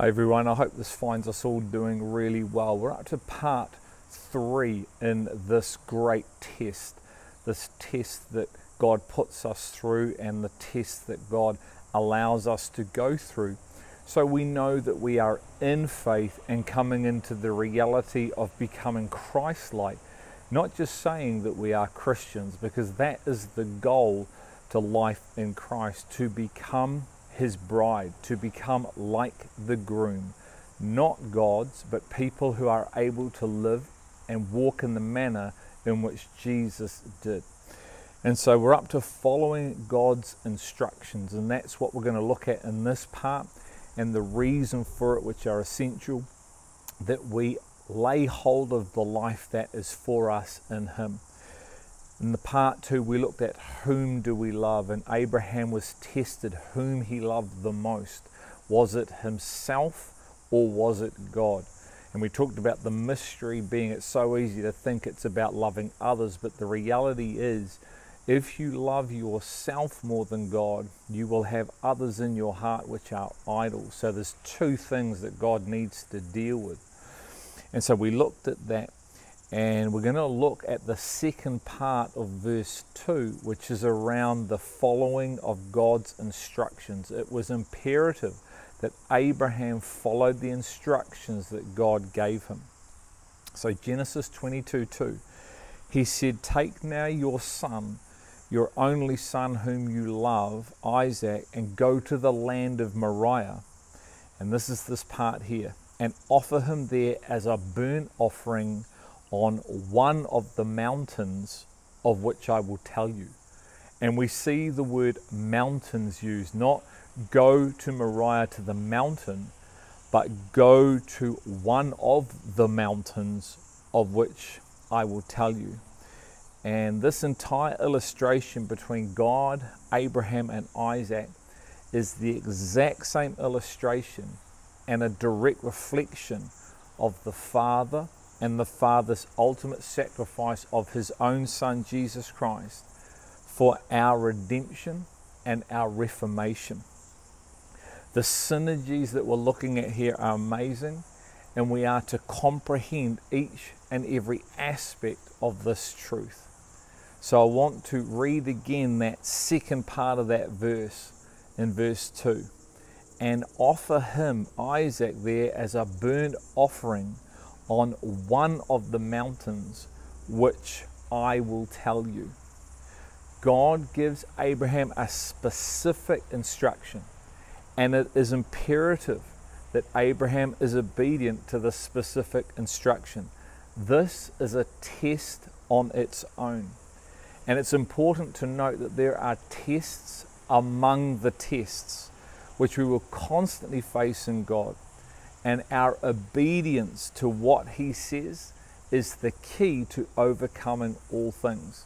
Hi everyone, I hope this finds us all doing really well. We're up to part three in this great test, this test that God puts us through and the test that God allows us to go through. So we know that we are in faith and coming into the reality of becoming Christ like, not just saying that we are Christians, because that is the goal to life in Christ, to become his bride, to become like the groom, not gods, but people who are able to live and walk in the manner in which Jesus did. And so we're up to following God's instructions, and that's what we're going to look at in this part, and the reason for it, which are essential that we lay hold of the life that is for us in Him. In the part two, we looked at whom do we love, and Abraham was tested whom he loved the most. Was it himself or was it God? And we talked about the mystery being it's so easy to think it's about loving others, but the reality is if you love yourself more than God, you will have others in your heart which are idols. So there's two things that God needs to deal with. And so we looked at that and we're going to look at the second part of verse 2, which is around the following of God's instructions. It was imperative that Abraham followed the instructions that God gave him. So, Genesis 22 2, he said, Take now your son, your only son whom you love, Isaac, and go to the land of Moriah. And this is this part here, and offer him there as a burnt offering on one of the mountains of which I will tell you. And we see the word mountains used, not go to Moriah to the mountain, but go to one of the mountains of which I will tell you. And this entire illustration between God, Abraham, and Isaac is the exact same illustration and a direct reflection of the Father and the Father's ultimate sacrifice of His own Son, Jesus Christ, for our redemption and our reformation. The synergies that we're looking at here are amazing, and we are to comprehend each and every aspect of this truth. So I want to read again that second part of that verse in verse 2 and offer him, Isaac, there as a burnt offering on one of the mountains which I will tell you. God gives Abraham a specific instruction, and it is imperative that Abraham is obedient to the specific instruction. This is a test on its own. And it's important to note that there are tests among the tests which we will constantly face in God and our obedience to what He says is the key to overcoming all things.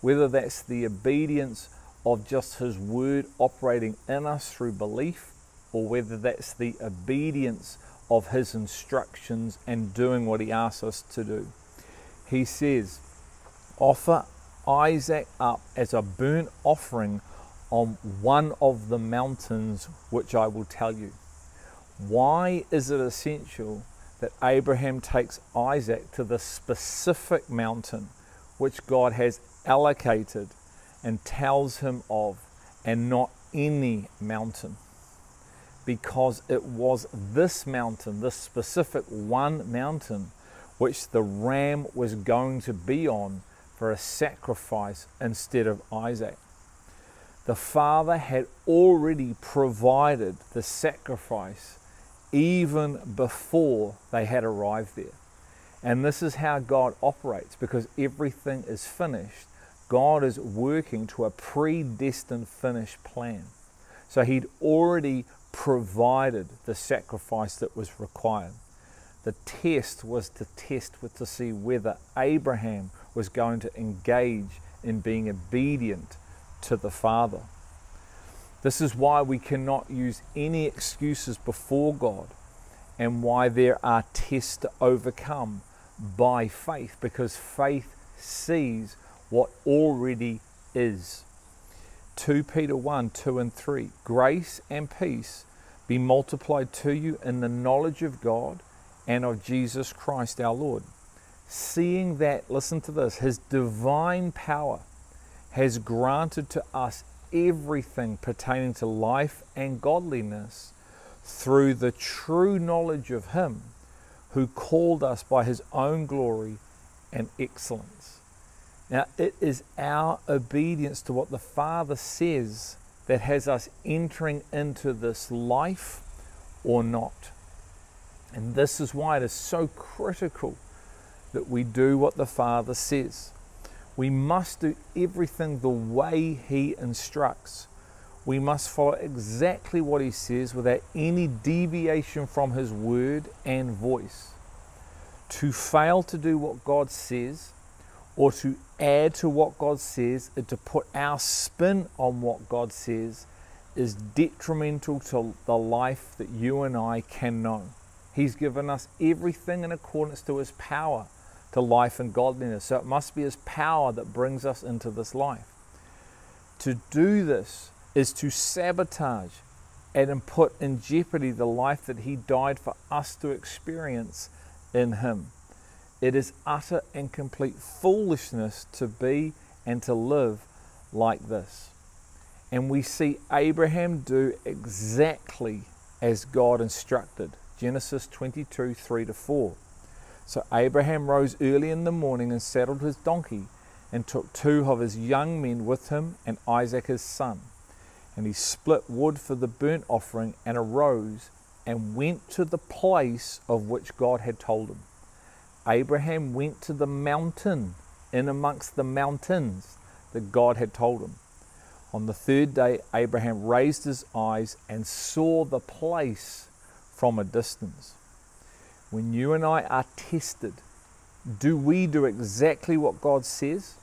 Whether that's the obedience of just His Word operating in us through belief, or whether that's the obedience of His instructions and doing what He asks us to do. He says, Offer Isaac up as a burnt offering on one of the mountains which I will tell you. Why is it essential that Abraham takes Isaac to the specific mountain which God has allocated and tells him of, and not any mountain? Because it was this mountain, this specific one mountain, which the ram was going to be on for a sacrifice instead of Isaac. The Father had already provided the sacrifice even before they had arrived there. And this is how God operates because everything is finished. God is working to a predestined finished plan. So He'd already provided the sacrifice that was required. The test was to test with to see whether Abraham was going to engage in being obedient to the Father. This is why we cannot use any excuses before God and why there are tests to overcome by faith because faith sees what already is. 2 Peter 1 2 and 3 Grace and peace be multiplied to you in the knowledge of God and of Jesus Christ our Lord. Seeing that, listen to this, his divine power has granted to us everything pertaining to life and godliness through the true knowledge of him who called us by his own glory and excellence. Now, it is our obedience to what the Father says that has us entering into this life or not. And this is why it is so critical that we do what the Father says. We must do everything the way He instructs. We must follow exactly what He says without any deviation from His word and voice. To fail to do what God says or to add to what God says and to put our spin on what God says is detrimental to the life that you and I can know. He's given us everything in accordance to His power to life and godliness. So it must be His power that brings us into this life. To do this is to sabotage and put in jeopardy the life that He died for us to experience in Him. It is utter and complete foolishness to be and to live like this. And we see Abraham do exactly as God instructed. Genesis 22 3 to 4. So Abraham rose early in the morning and saddled his donkey and took two of his young men with him and Isaac his son. And he split wood for the burnt offering and arose and went to the place of which God had told him. Abraham went to the mountain in amongst the mountains that God had told him. On the third day, Abraham raised his eyes and saw the place from a distance. When you and I are tested, do we do exactly what God says?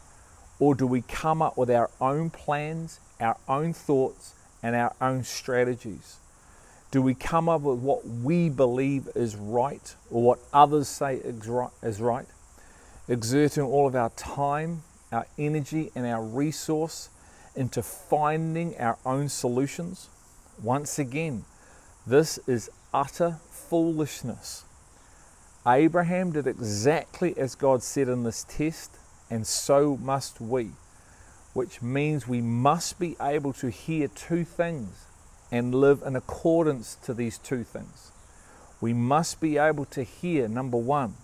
Or do we come up with our own plans, our own thoughts, and our own strategies? Do we come up with what we believe is right or what others say is right? Exerting all of our time, our energy, and our resource into finding our own solutions? Once again, this is utter foolishness. Abraham did exactly as God said in this test, and so must we, which means we must be able to hear two things and live in accordance to these two things. We must be able to hear, number one,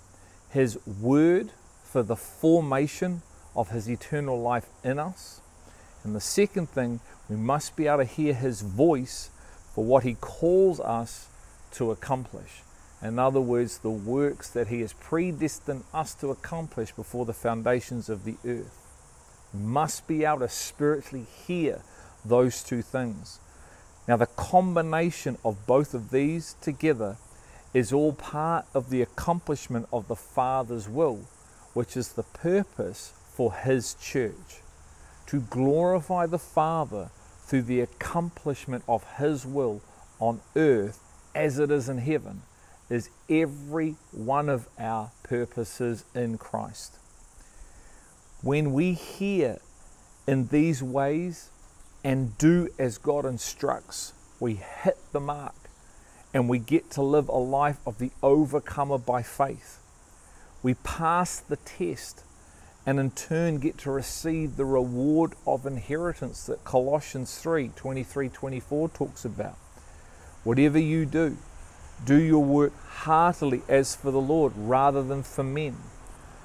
His word for the formation of His eternal life in us. And the second thing, we must be able to hear His voice for what He calls us to accomplish. In other words, the works that He has predestined us to accomplish before the foundations of the earth. We must be able to spiritually hear those two things. Now, the combination of both of these together is all part of the accomplishment of the Father's will, which is the purpose for His church. To glorify the Father through the accomplishment of His will on earth as it is in heaven is every one of our purposes in Christ. When we hear in these ways, and do as God instructs, we hit the mark and we get to live a life of the overcomer by faith. We pass the test and in turn get to receive the reward of inheritance that Colossians 3 23 24 talks about. Whatever you do, do your work heartily as for the Lord rather than for men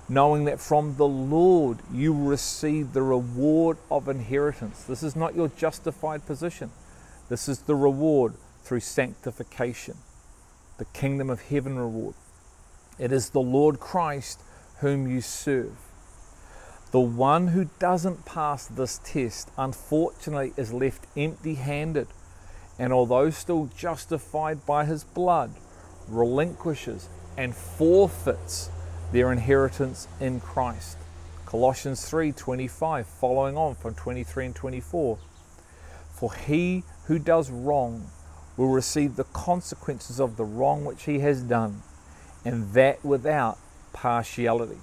knowing that from the Lord you will receive the reward of inheritance. This is not your justified position, this is the reward through sanctification, the kingdom of heaven reward. It is the Lord Christ whom you serve. The one who doesn't pass this test, unfortunately, is left empty handed, and although still justified by his blood, relinquishes and forfeits their inheritance in Christ. Colossians 3:25 following on from 23 and 24. For he who does wrong will receive the consequences of the wrong which he has done, and that without partiality.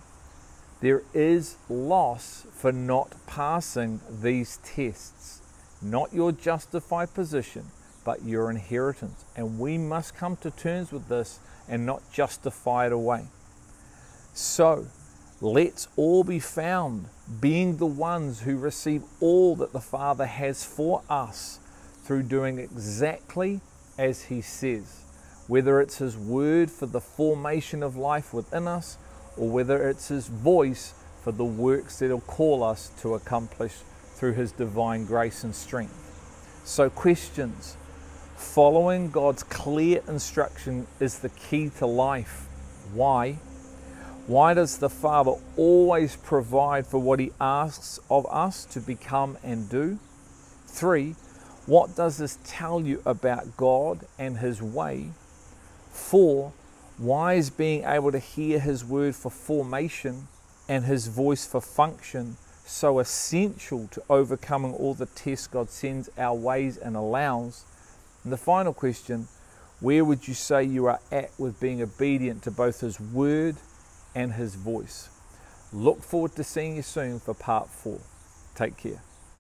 There is loss for not passing these tests, not your justified position, but your inheritance. And we must come to terms with this and not justify it away. So, let's all be found being the ones who receive all that the Father has for us through doing exactly as He says, whether it's His word for the formation of life within us or whether it's His voice for the works that He'll call us to accomplish through His divine grace and strength. So, questions. Following God's clear instruction is the key to life. Why? Why does the Father always provide for what He asks of us to become and do? Three, what does this tell you about God and His way? Four, why is being able to hear His word for formation and His voice for function so essential to overcoming all the tests God sends our ways and allows? And the final question where would you say you are at with being obedient to both His word and His voice? Look forward to seeing you soon for part four. Take care.